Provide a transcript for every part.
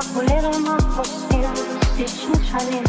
Chocolate on my skin, stitch me shining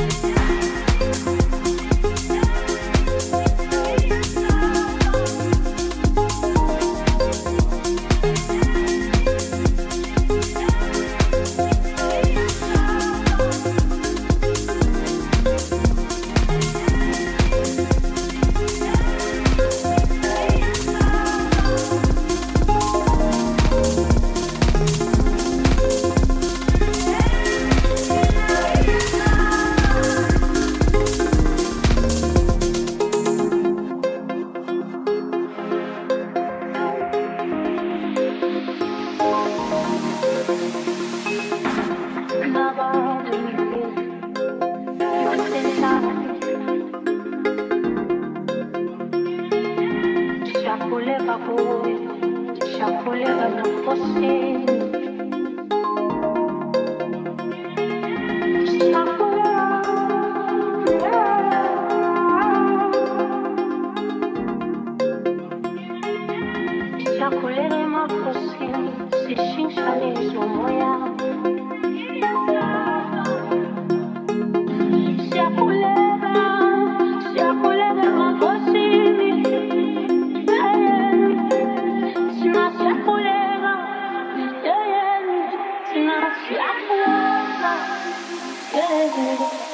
Bye. say Yeah.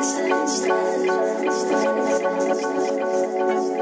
Thank you.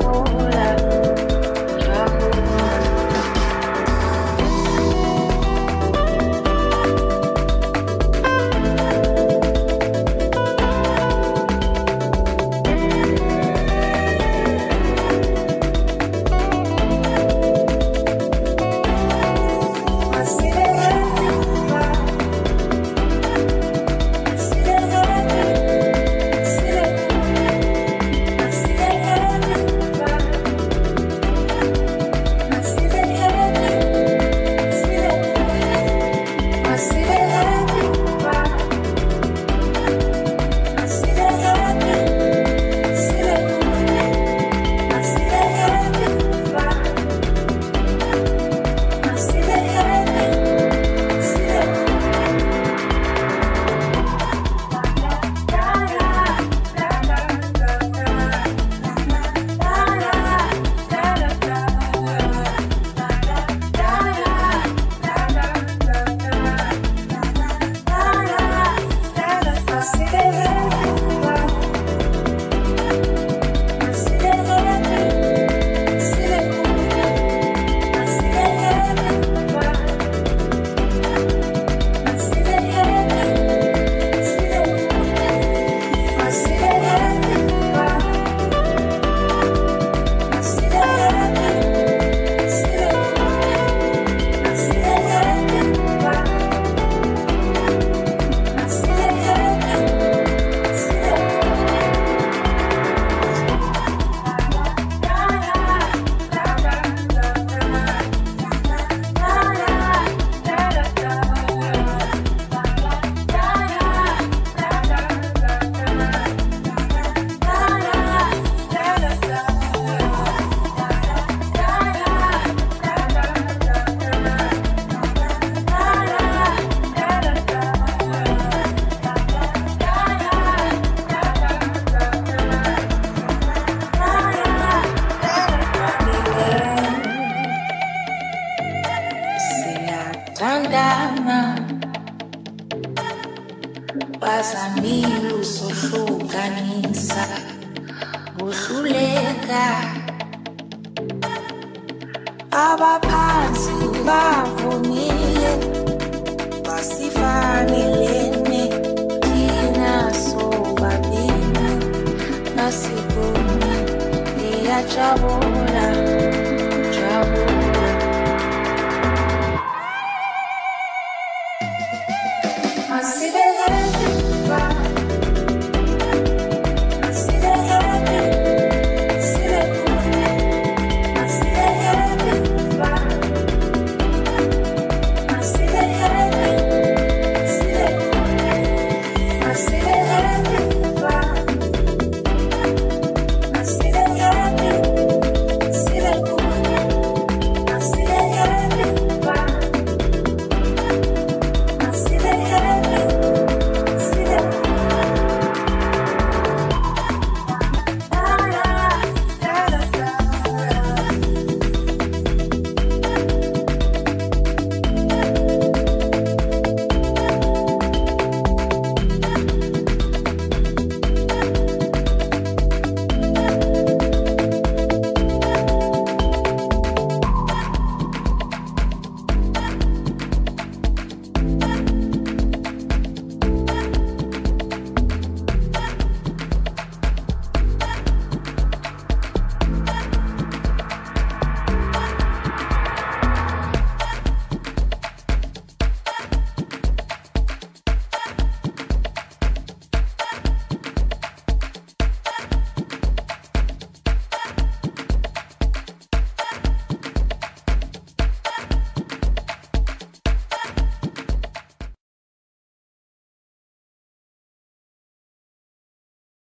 Oh. Bavumile basifanelene iyajabula jabula